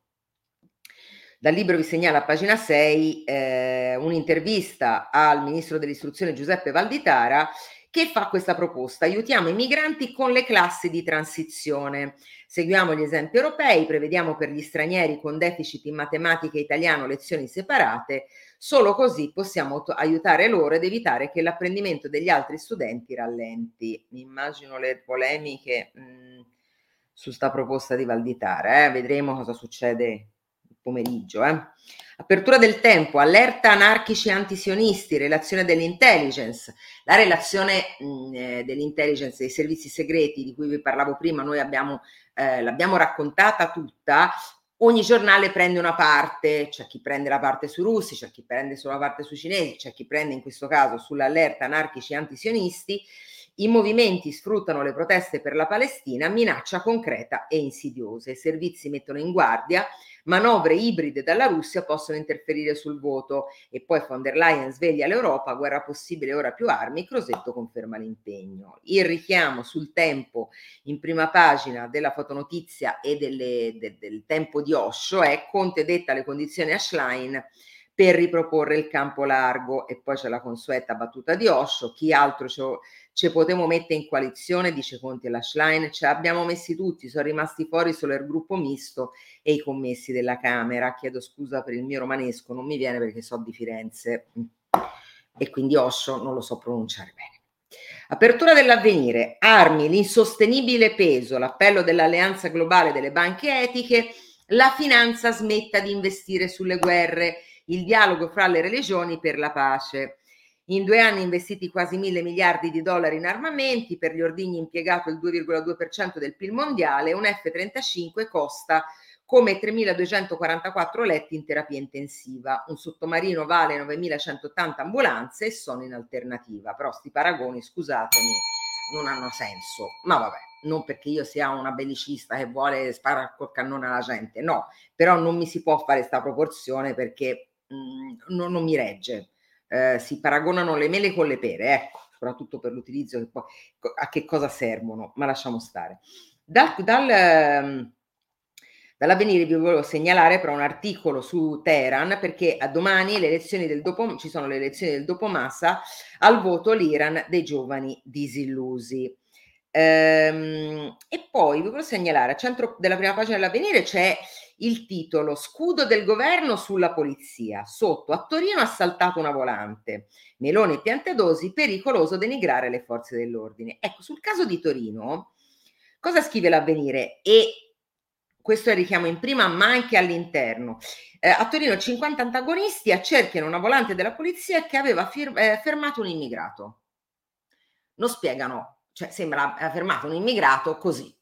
[SPEAKER 1] Dal libro vi segnala a pagina 6 eh, un'intervista al ministro dell'istruzione Giuseppe Valditara che fa questa proposta. Aiutiamo i migranti con le classi di transizione. Seguiamo gli esempi europei, prevediamo per gli stranieri con deficit in matematica e italiano lezioni separate, solo così possiamo aiutare loro ed evitare che l'apprendimento degli altri studenti rallenti. Mi immagino le polemiche mh, mm, su sta proposta di Valditara, eh? vedremo cosa succede pomeriggio. Eh? Apertura del tempo, allerta anarchici antisionisti, relazione dell'intelligence. La relazione mh, eh, dell'intelligence dei servizi segreti di cui vi parlavo prima, noi abbiamo eh, l'abbiamo raccontata tutta, ogni giornale prende una parte, c'è chi prende la parte sui russi, c'è chi prende solo la parte sui cinesi, c'è chi prende in questo caso sull'allerta anarchici antisionisti. I movimenti sfruttano le proteste per la Palestina, minaccia concreta e insidiosa. I servizi mettono in guardia manovre ibride dalla Russia possono interferire sul voto e poi von der Leyen sveglia l'Europa, guerra possibile, ora più armi, Crosetto conferma l'impegno. Il richiamo sul tempo in prima pagina della fotonotizia e delle, de, del tempo di Osho è Conte detta le condizioni a Schlein per riproporre il campo largo e poi c'è la consueta battuta di Osho, chi altro ci potevo mettere in coalizione, dice Conte e la Schlein, ci abbiamo messi tutti, sono rimasti fuori solo il gruppo misto e i commessi della Camera, chiedo scusa per il mio romanesco, non mi viene perché so di Firenze e quindi Osho non lo so pronunciare bene. Apertura dell'avvenire, armi, l'insostenibile peso, l'appello dell'alleanza globale delle banche etiche, la finanza smetta di investire sulle guerre, il dialogo fra le religioni per la pace. In due anni investiti quasi mille miliardi di dollari in armamenti, per gli ordigni impiegato il 2,2% del PIL mondiale, un F-35 costa come 3.244 letti in terapia intensiva. Un sottomarino vale 9.180 ambulanze e sono in alternativa. Però sti paragoni, scusatemi, non hanno senso. Ma vabbè, non perché io sia una bellicista che vuole sparare col cannone alla gente, no, però non mi si può fare questa proporzione perché mh, non, non, mi regge. Eh, si paragonano le mele con le pere, ecco, soprattutto per l'utilizzo che poi a che cosa servono, ma lasciamo stare. Dal, dal, ehm, dall'avvenire vi volevo segnalare però un articolo su Teheran perché a domani le elezioni del dopo, ci sono le elezioni del dopo massa al voto l'Iran dei giovani disillusi. Ehm, e poi vi volevo segnalare, al centro della prima pagina dell'avvenire c'è il titolo Scudo del governo sulla polizia. Sotto a Torino assaltato una volante. Meloni e Piantedosi, pericoloso denigrare le forze dell'ordine. Ecco, sul caso di Torino, cosa scrive l'avvenire? E questo è il richiamo in prima, ma anche all'interno. Eh, a Torino 50 antagonisti accerchiano una volante della polizia che aveva fir- eh, fermato un immigrato. Non spiegano, cioè sembra ha fermato un immigrato così,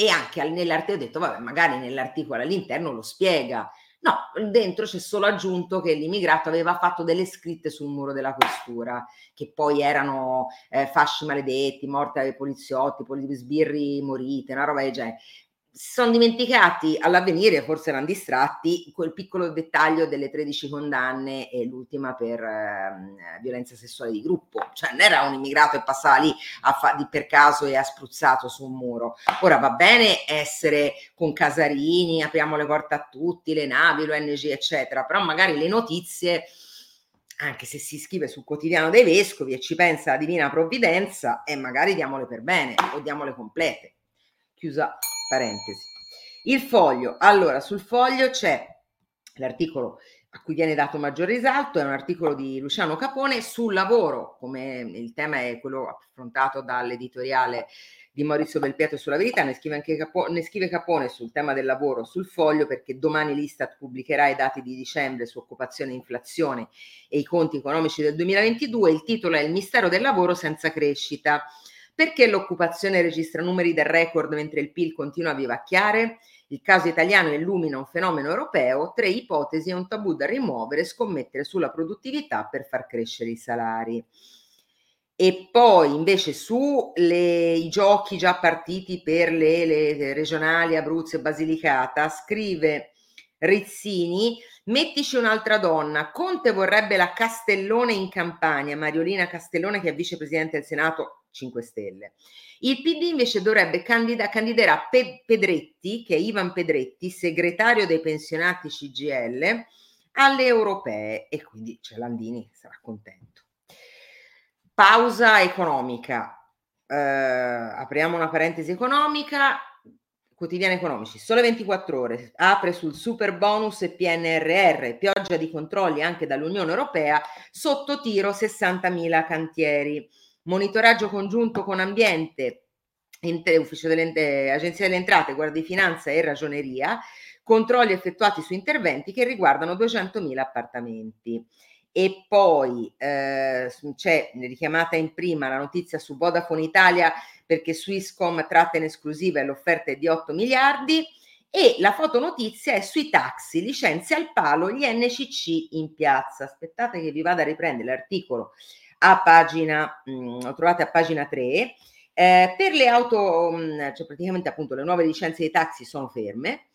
[SPEAKER 1] e anche nell'articolo ho detto, vabbè, magari nell'articolo all'interno lo spiega. No, dentro c'è solo aggiunto che l'immigrato aveva fatto delle scritte sul muro della questura, che poi erano eh, fasci maledetti, morte ai poliziotti, sbirri morite, una roba del genere. Si sono dimenticati all'avvenire, forse erano distratti, quel piccolo dettaglio delle 13 condanne e l'ultima per eh, violenza sessuale di gruppo. Cioè non era un immigrato che passava lì fa- di, per caso e ha spruzzato su un muro. Ora va bene essere con Casarini, apriamo le porte a tutti, le navi, l'ONG, eccetera, però magari le notizie anche se si scrive sul quotidiano dei vescovi e ci pensa la divina provvidenza, e magari diamole per bene o diamole complete. Chiusa parentesi. Il foglio, allora sul foglio c'è l'articolo a cui viene dato maggior risalto, è un articolo di Luciano Capone sul lavoro, come il tema è quello affrontato dall'editoriale di Maurizio Belpietro sulla verità, ne scrive anche Capone, ne scrive Capone sul tema del lavoro sul foglio perché domani l'Istat pubblicherà i dati di dicembre su occupazione e inflazione e i conti economici del 2022. Il titolo è Il mistero del lavoro senza crescita. Perché l'occupazione registra numeri del record mentre il PIL continua a vivacchiare? Il caso italiano illumina un fenomeno europeo, tre ipotesi e un tabù da rimuovere, scommettere sulla produttività per far crescere i salari. E poi invece sui giochi già partiti per le, le regionali Abruzzo e Basilicata, scrive Rizzini, mettici un'altra donna, Conte vorrebbe la Castellone in Campania, Mariolina Castellone che è vicepresidente del Senato 5 Stelle. Il PD invece dovrebbe candida- candiderà Pe- Pedretti, che è Ivan Pedretti, segretario dei pensionati CGL, alle europee e quindi c'è Landini sarà contento. Pausa economica. Eh, apriamo una parentesi economica. Quotidiani economici, sole 24 ore, apre sul super bonus e PNRR, pioggia di controlli anche dall'Unione Europea, sotto tiro 60.000 cantieri. Monitoraggio congiunto con ambiente, ufficio delle, Agenzia delle Entrate, Guardia di Finanza e Ragioneria, controlli effettuati su interventi che riguardano 200.000 appartamenti. E poi eh, c'è richiamata in prima la notizia su Vodafone Italia perché Swisscom tratta in esclusiva e l'offerta è di 8 miliardi e la fotonotizia è sui taxi, licenzia al palo gli NCC in piazza. Aspettate che vi vada a riprendere l'articolo a pagina, mh, mm, trovate a pagina 3. Eh, per le auto, mh, mm, cioè praticamente appunto le nuove licenze dei taxi sono ferme,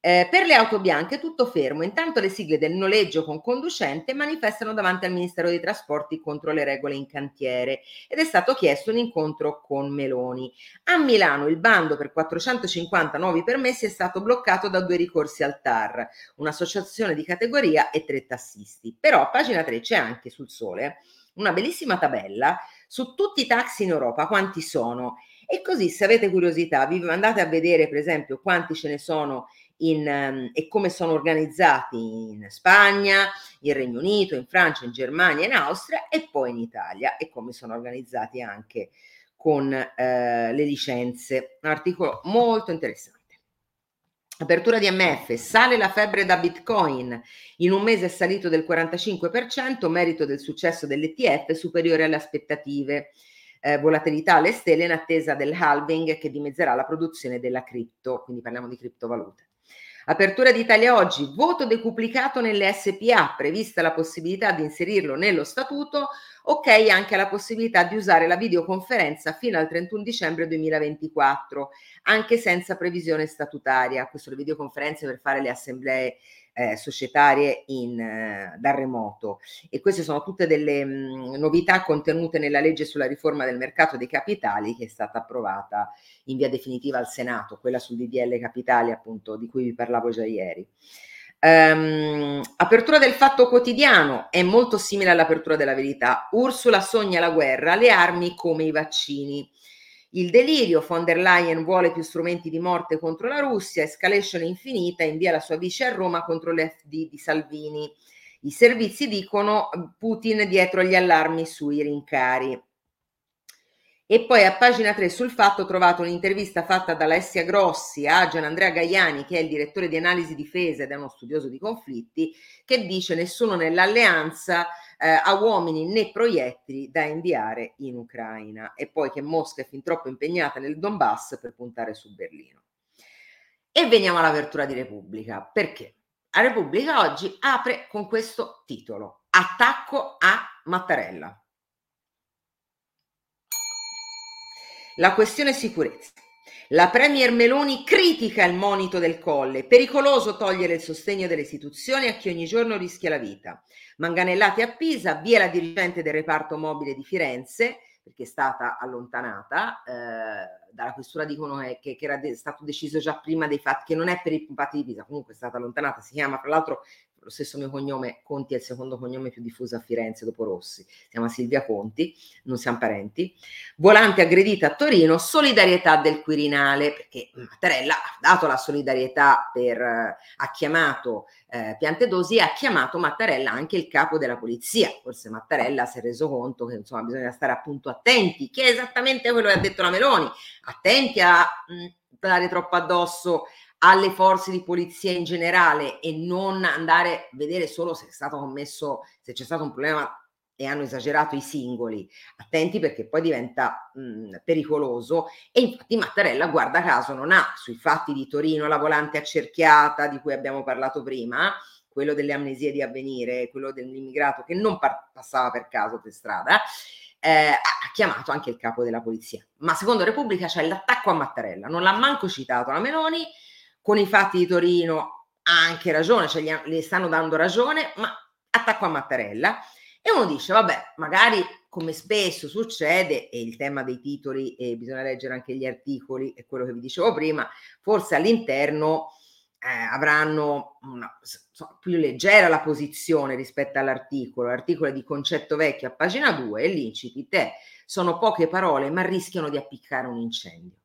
[SPEAKER 1] eh, per le auto bianche tutto fermo, intanto le sigle del noleggio con conducente manifestano davanti al Ministero dei Trasporti contro le regole in cantiere ed è stato chiesto un incontro con Meloni. A Milano il bando per 450 nuovi permessi è stato bloccato da due ricorsi al TAR, un'associazione di categoria e tre tassisti. Però a pagina 3 c'è anche sul sole una bellissima tabella su tutti i taxi in Europa, quanti sono. E così se avete curiosità vi andate a vedere per esempio quanti ce ne sono in, um, e come sono organizzati in Spagna, in Regno Unito, in Francia, in Germania, in Austria e poi in Italia e come sono organizzati anche con eh, le licenze. Un articolo molto interessante. Apertura di MF, sale la febbre da Bitcoin, in un mese è salito del 45%, merito del successo dell'ETF superiore alle aspettative. Eh, volatilità alle stelle in attesa del halving che dimezzerà la produzione della cripto, quindi parliamo di criptovalute. Apertura d'Italia oggi, voto decuplicato nelle SPA, prevista la possibilità di inserirlo nello statuto, ok anche la possibilità di usare la videoconferenza fino al 31 dicembre 2024, anche senza previsione statutaria. Questo le videoconferenze per fare le assemblee eh, societarie in, eh, da remoto e queste sono tutte delle mh, mm, novità contenute nella legge sulla riforma del mercato dei capitali che è stata approvata in via definitiva al Senato, quella sul DDL Capitali appunto di cui vi parlavo già ieri. Um, apertura del fatto quotidiano è molto simile all'apertura della verità. Ursula sogna la guerra, le armi come i vaccini. Il delirio, von der Leyen vuole più strumenti di morte contro la Russia, escalation infinita, invia la sua vice a Roma contro l'FD di Salvini. I servizi dicono Putin dietro gli allarmi sui rincari. E poi a pagina 3 sul fatto ho trovato un'intervista fatta da Alessia Grossi a Gian Andrea Gaiani, che è il direttore di analisi difesa ed è uno studioso di conflitti, che dice nessuno nell'alleanza eh, ha uomini né proiettili da inviare in Ucraina e poi che Mosca è fin troppo impegnata nel Donbass per puntare su Berlino. E veniamo all'apertura di Repubblica. Perché? La Repubblica oggi apre con questo titolo, Attacco a Mattarella. La questione sicurezza. La Premier Meloni critica il monito del colle. Pericoloso togliere il sostegno delle istituzioni a chi ogni giorno rischia la vita. Manganellati a Pisa, via la dirigente del reparto mobile di Firenze, perché è stata allontanata. Eh, dalla questura dicono che, che, era de- stato deciso già prima dei fatti, che non è per i fatti di Pisa, comunque è stata allontanata, si chiama tra l'altro lo stesso mio cognome, Conti è il secondo cognome più diffuso a Firenze dopo Rossi, si chiama Silvia Conti, non siamo parenti. Volante aggredita a Torino, solidarietà del Quirinale, perché Mattarella ha dato la solidarietà per, ha chiamato eh, Piantedosi e ha chiamato Mattarella anche il capo della polizia. Forse Mattarella si è reso conto che insomma bisogna stare appunto attenti, che è esattamente quello che ha detto la Meloni, attenti a mh, dare troppo addosso alle forze di polizia in generale e non andare a vedere solo se è stato commesso, se c'è stato un problema e hanno esagerato i singoli, attenti perché poi diventa mh, pericoloso e infatti Mattarella guarda caso non ha sui fatti di Torino la volante accerchiata di cui abbiamo parlato prima, quello delle amnesie di avvenire, quello dell'immigrato che non par- passava per caso per strada, eh, ha chiamato anche il capo della polizia. Ma secondo Repubblica c'è l'attacco a Mattarella, non l'ha manco citato la Meloni, con i fatti di Torino ha anche ragione, cioè gli, gli stanno dando ragione, ma attacco a Mattarella. E uno dice, vabbè, magari come spesso succede, e il tema dei titoli, e bisogna leggere anche gli articoli, è quello che vi dicevo prima, forse all'interno eh, avranno una, so, più leggera la posizione rispetto all'articolo. L'articolo è di concetto vecchio a pagina 2 e l'incipit è sono poche parole ma rischiano di appiccare un incendio.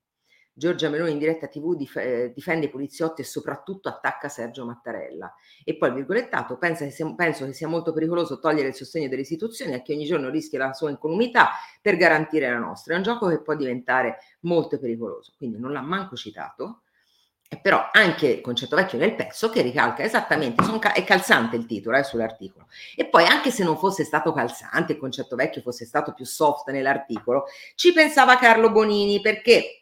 [SPEAKER 1] Giorgia Meloni in diretta TV dif- eh, difende i poliziotti e soprattutto attacca Sergio Mattarella. E poi virgolettato pensa che sia, penso che sia molto pericoloso togliere il sostegno delle istituzioni a chi ogni giorno rischia la sua incolumità per garantire la nostra. È un gioco che può diventare molto pericoloso. Quindi non l'ha manco citato, però anche il concetto vecchio nel pezzo che ricalca esattamente, ca- è calzante il titolo eh, sull'articolo. E poi anche se non fosse stato calzante, il concetto vecchio fosse stato più soft nell'articolo, ci pensava Carlo Bonini perché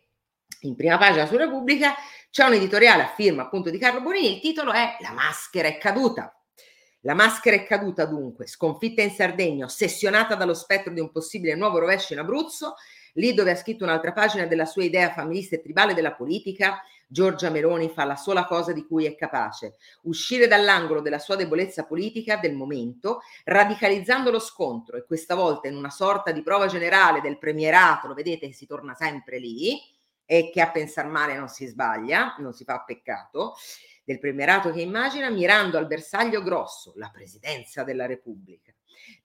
[SPEAKER 1] in prima pagina su Repubblica c'è un editoriale a firma appunto di Carlo Bonini, il titolo è La maschera è caduta. La maschera è caduta dunque, sconfitta in Sardegna, ossessionata dallo spettro di un possibile nuovo rovescio in Abruzzo, lì dove ha scritto un'altra pagina della sua idea femminista e tribale della politica, Giorgia Meloni fa la sola cosa di cui è capace, uscire dall'angolo della sua debolezza politica del momento, radicalizzando lo scontro e questa volta in una sorta di prova generale del premierato, lo vedete che si torna sempre lì, e che a pensare male non si sbaglia, non si fa peccato, del premierato che immagina mirando al bersaglio grosso, la presidenza della Repubblica.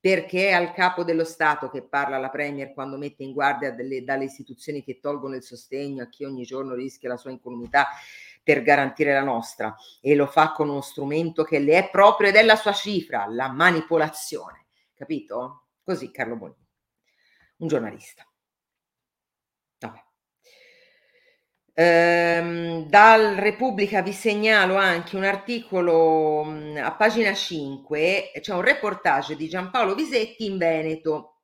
[SPEAKER 1] Perché è al capo dello Stato che parla la Premier quando mette in guardia delle, dalle istituzioni che tolgono il sostegno a chi ogni giorno rischia la sua incolumità per garantire la nostra e lo fa con uno strumento che le è proprio ed è la sua cifra, la manipolazione. Capito? Così Carlo Bonini, un giornalista. Ehm, dal Repubblica vi segnalo anche un articolo mh, a pagina 5, c'è un reportage di Giampaolo Visetti in Veneto,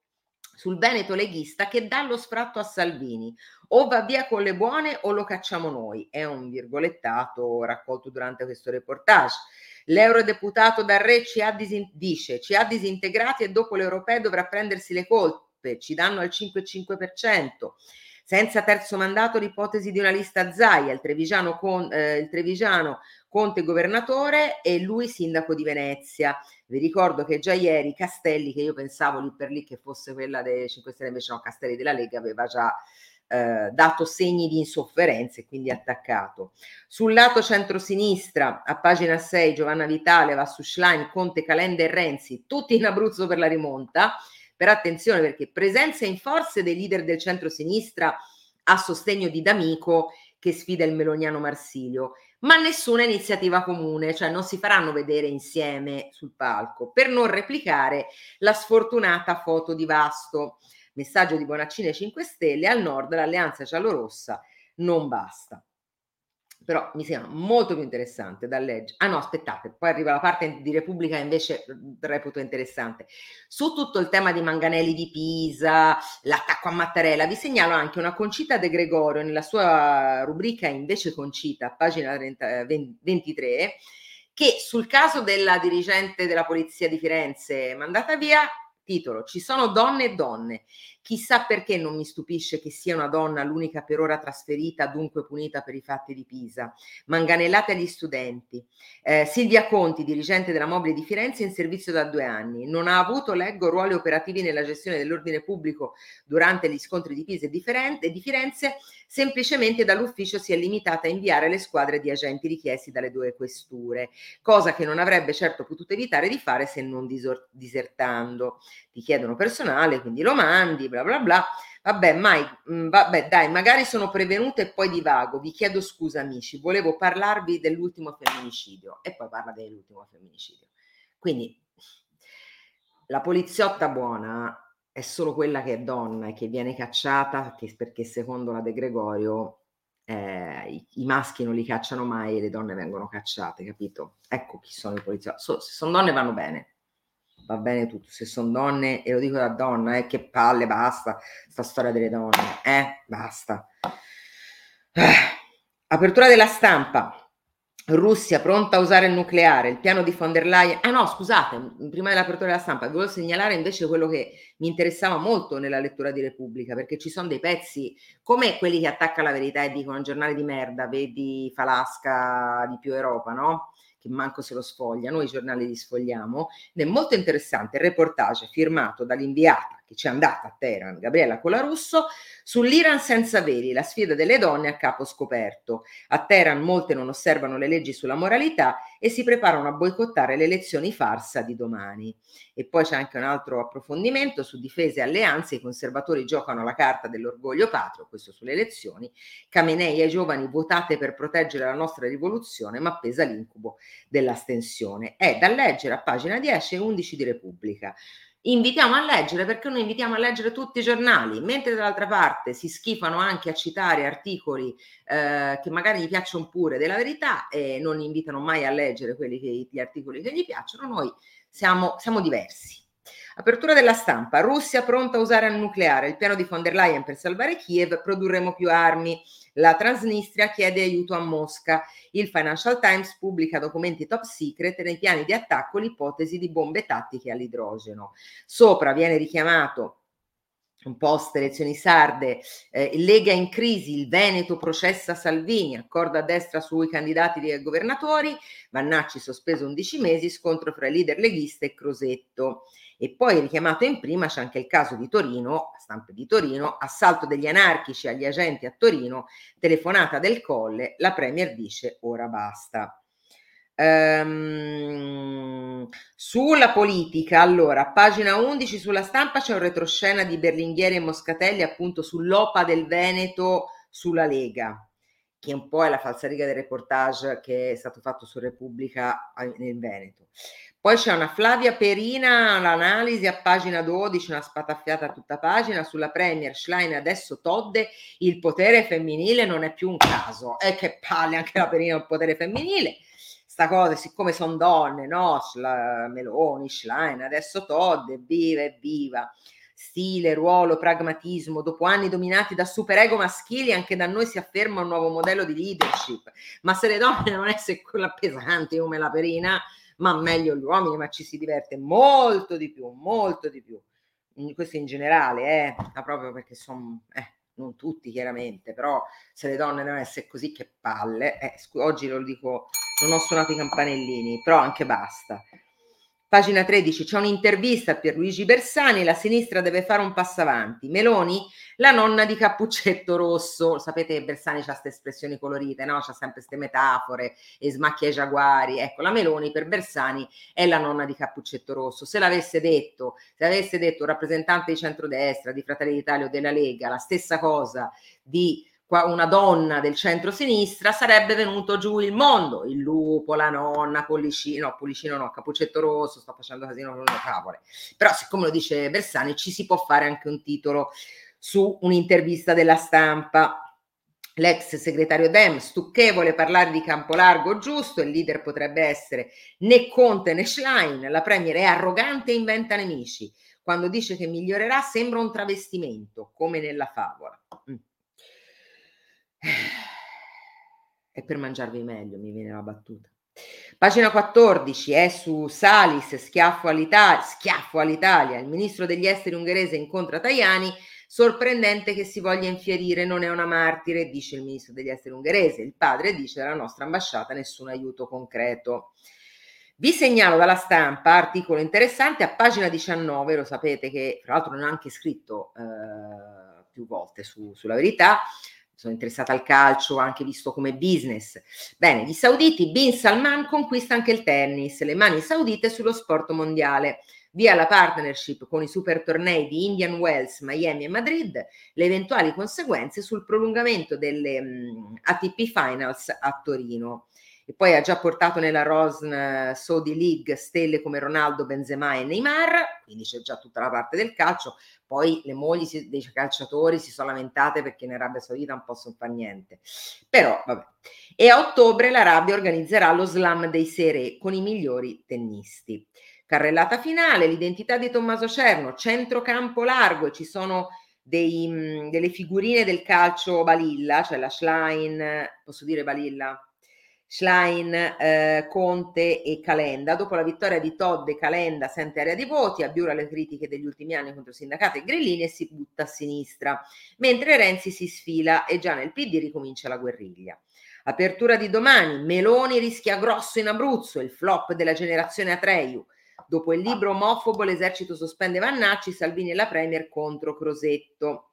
[SPEAKER 1] sul Veneto leghista che dà lo sfratto a Salvini. O va via con le buone o lo cacciamo noi. È un virgolettato raccolto durante questo reportage. L'eurodeputato Darre ci ha disin- dice ci ha disintegrati e dopo l'europeo dovrà prendersi le colpe, ci danno al 5,5%. Senza terzo mandato l'ipotesi di una lista Zaia, il Trevigiano, con, eh, il Trevigiano Conte governatore e lui sindaco di Venezia. Vi ricordo che già ieri Castelli, che io pensavo lì per lì che fosse quella dei 5 Stelle, invece no, Castelli della Lega aveva già eh, dato segni di insofferenza e quindi attaccato. Sul lato centrosinistra, a pagina 6, Giovanna Vitale va su Schlein, Conte, Calenda e Renzi, tutti in Abruzzo per la rimonta. Però attenzione perché presenza in forze dei leader del centro-sinistra a sostegno di D'Amico che sfida il meloniano Marsilio, ma nessuna iniziativa comune, cioè non si faranno vedere insieme sul palco. Per non replicare la sfortunata foto di Vasto. Messaggio di Bonaccini 5 Stelle, al nord l'alleanza giallorossa non basta però mi sembra molto più interessante da leggere. Ah no, aspettate, poi arriva la parte di Repubblica invece reputo interessante. Su tutto il tema di Manganelli di Pisa, l'attacco a Mattarella, vi segnalo anche una Concita De Gregorio nella sua rubrica Invece Concita, pagina 30, 23, che sul caso della dirigente della Polizia di Firenze mandata via, titolo Ci sono donne e donne Chissà perché non mi stupisce che sia una donna l'unica per ora trasferita, dunque punita per i fatti di Pisa. Manganellate agli studenti. Eh, Silvia Conti, dirigente della Mobile di Firenze, in servizio da due anni. Non ha avuto, leggo, ruoli operativi nella gestione dell'ordine pubblico durante gli scontri di Pisa e di Firenze semplicemente dall'ufficio si è limitata a inviare le squadre di agenti richiesti dalle due questure, cosa che non avrebbe certo potuto evitare di fare se non disertando. Ti chiedono personale, quindi lo mandi, bla bla bla. Vabbè, mai, mm, vabbè, dai, magari sono prevenuta e poi divago. Vi chiedo scusa, amici. Volevo parlarvi dell'ultimo femminicidio. E poi parla dell'ultimo femminicidio. Quindi la poliziotta buona è solo quella che è donna e che viene cacciata perché secondo la De Gregorio eh, i, i, maschi non li cacciano mai e le donne vengono cacciate, capito? Ecco chi sono i poliziotti. So, se sono donne vanno bene, va bene tutto. Se sono donne, e lo dico da donna, eh, che palle, basta, sta storia delle donne, eh, basta. Eh. Apertura della stampa. Russia pronta a usare il nucleare, il piano di von der Leyen. Ah no, scusate, prima dell'apertura della stampa, volevo segnalare invece quello che mi interessava molto nella lettura di Repubblica, perché ci sono dei pezzi come quelli che attaccano la verità e dicono giornali di merda, vedi Falasca di più Europa, no? Che manco se lo sfoglia, noi i giornali li sfogliamo. Ed è molto interessante il reportage firmato dall'inviata che ci è andata a Teheran, Gabriella Colarusso, sull'Iran senza veli, la sfida delle donne a capo scoperto. A Teheran molte non osservano le leggi sulla moralità e si preparano a boicottare le elezioni farsa di domani. E poi c'è anche un altro approfondimento su difese e alleanze, i conservatori giocano la carta dell'orgoglio patrio, questo sulle elezioni, Khamenei ai giovani votate per proteggere la nostra rivoluzione, ma pesa l'incubo dell'astensione. È da leggere a pagina 10 e 11 di Repubblica invitiamo a leggere perché noi invitiamo a leggere tutti i giornali, mentre dall'altra parte si schifano anche a citare articoli eh, che magari gli piacciono pure della verità e non invitano mai a leggere quelli che, gli articoli che gli piacciono, noi siamo, siamo diversi. Apertura della stampa, Russia pronta a usare il nucleare, il piano di von der Leyen per salvare Kiev, produrremo più armi. La Transnistria chiede aiuto a Mosca. Il Financial Times pubblica documenti top secret nei piani di attacco l'ipotesi di bombe tattiche all'idrogeno. Sopra viene richiamato un post elezioni sarde, eh, Lega in crisi, il Veneto processa Salvini, accordo a destra sui candidati dei governatori, Vannacci sospeso 11 mesi, scontro fra leader leghista e Crosetto. E poi richiamato in prima c'è anche il caso di Torino, stampe di Torino, assalto degli anarchici agli agenti a Torino, telefonata del colle, la Premier dice ora basta. Ehm, sulla politica, allora, pagina 11 sulla stampa c'è un retroscena di Berlinghieri e Moscatelli appunto sull'OPA del Veneto sulla Lega, che un po' è la falsariga del reportage che è stato fatto su Repubblica nel Veneto. Poi c'è una Flavia Perina, l'analisi a pagina 12, una spataffiata a tutta pagina sulla Premier Schlein adesso Todde, il potere femminile non è più un caso. E che palle anche la Perina il potere femminile. Sta cosa, siccome sono donne, no? Schla, Meloni, Schlein, adesso Todde, viva e viva. Stile, ruolo, pragmatismo, dopo anni dominati da superego maschili, anche da noi si afferma un nuovo modello di leadership. Ma se le donne non essere quella pesante come la Perina, ma meglio gli uomini, ma ci si diverte molto di più, molto di più. Questo in generale, eh, ma proprio perché sono, eh, non tutti chiaramente, però se le donne devono essere così che palle, eh, oggi lo dico, non ho suonato i campanellini, però anche basta. Pagina 13, c'è un'intervista per Luigi Bersani, la sinistra deve fare un passo avanti. Meloni, la nonna di Cappuccetto Rosso. Sapete che Bersani ha queste espressioni colorite, no? C'ha sempre queste metafore e smacchia i giaguari. Ecco, la Meloni per Bersani è la nonna di Cappuccetto Rosso. Se l'avesse detto, se avesse detto un rappresentante di centrodestra, di Fratelli d'Italia o della Lega, la stessa cosa di una donna del centro-sinistra sarebbe venuto giù il mondo, il lupo, la nonna, Pollicino, no, Pollicino no, Capuccetto Rosso, sto facendo casino con le tavole. Però siccome lo dice Bersani ci si può fare anche un titolo su un'intervista della stampa. L'ex segretario Dem, stucchevole parlare di campo largo giusto, il leader potrebbe essere né Conte né Schlein, la premier è arrogante e inventa nemici. Quando dice che migliorerà sembra un travestimento, come nella favola. Mm. È per mangiarvi meglio, mi viene la battuta. Pagina 14 è su Salis, schiaffo all'Italia, schiaffo all'Italia. Il ministro degli esteri ungherese incontra Tajani, Sorprendente che si voglia infierire, non è una martire, dice il ministro degli esteri ungherese. Il padre dice la nostra ambasciata nessun aiuto concreto. Vi segnalo dalla stampa, articolo interessante, a pagina 19, lo sapete che tra l'altro non ho anche scritto eh, più volte su, sulla verità, sono interessata al calcio, anche visto come business. Bene, gli sauditi, Bin Salman conquista anche il tennis, le mani saudite sullo sport mondiale. Via la partnership con i super tornei di Indian Wells, Miami e Madrid, le eventuali conseguenze sul prolungamento delle um, ATP Finals a Torino e poi ha già portato nella Rosn Saudi League stelle come Ronaldo, Benzema e Neymar, quindi c'è già tutta la parte del calcio, poi le mogli dei calciatori si sono lamentate perché in Arabia Saudita non possono fare niente. Però, vabbè. E a ottobre l'Arabia organizzerà lo slam dei Sere con i migliori tennisti. Carrellata finale, l'identità di Tommaso Cerno, centrocampo largo ci sono dei, delle figurine del calcio Balilla, cioè la Schlein, posso dire Balilla? Schlein, eh, Conte e Calenda. Dopo la vittoria di Todd e Calenda sente area di voti, abbiura le critiche degli ultimi anni contro sindacato e grillini e si butta a sinistra, mentre Renzi si sfila e già nel PD ricomincia la guerriglia. Apertura di domani, Meloni rischia grosso in Abruzzo, il flop della generazione Atreyu. Dopo il libro omofobo l'esercito sospende Vannacci, Salvini e la Premier contro Crosetto.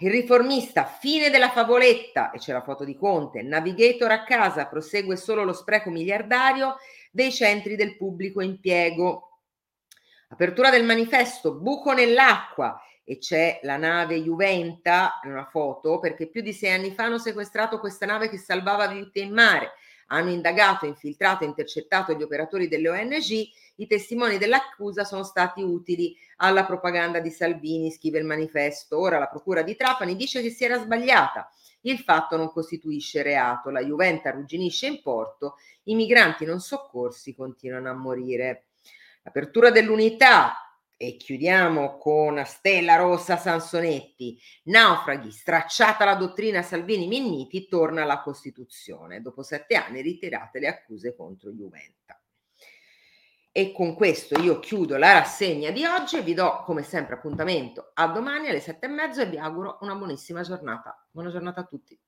[SPEAKER 1] Il riformista, fine della favoletta, e c'è la foto di Conte, navigator a casa, prosegue solo lo spreco miliardario dei centri del pubblico impiego. Apertura del manifesto, buco nell'acqua, e c'è la nave Juventa, una foto, perché più di sei anni fa hanno sequestrato questa nave che salvava vite in mare. Hanno indagato, infiltrato intercettato gli operatori delle ONG i testimoni dell'accusa sono stati utili alla propaganda di Salvini, scrive il manifesto. Ora la procura di Trapani dice che si era sbagliata. Il fatto non costituisce reato. La Juventa arrugginisce in porto, i migranti non soccorsi continuano a morire. Apertura dell'unità, e chiudiamo con Stella Rossa Sansonetti. Naufraghi, stracciata la dottrina Salvini Minniti, torna alla Costituzione. Dopo sette anni ritirate le accuse contro Juventa. E con questo io chiudo la rassegna di oggi vi do come sempre appuntamento a domani alle sette e mezzo e vi auguro una buonissima giornata. Buona giornata a tutti.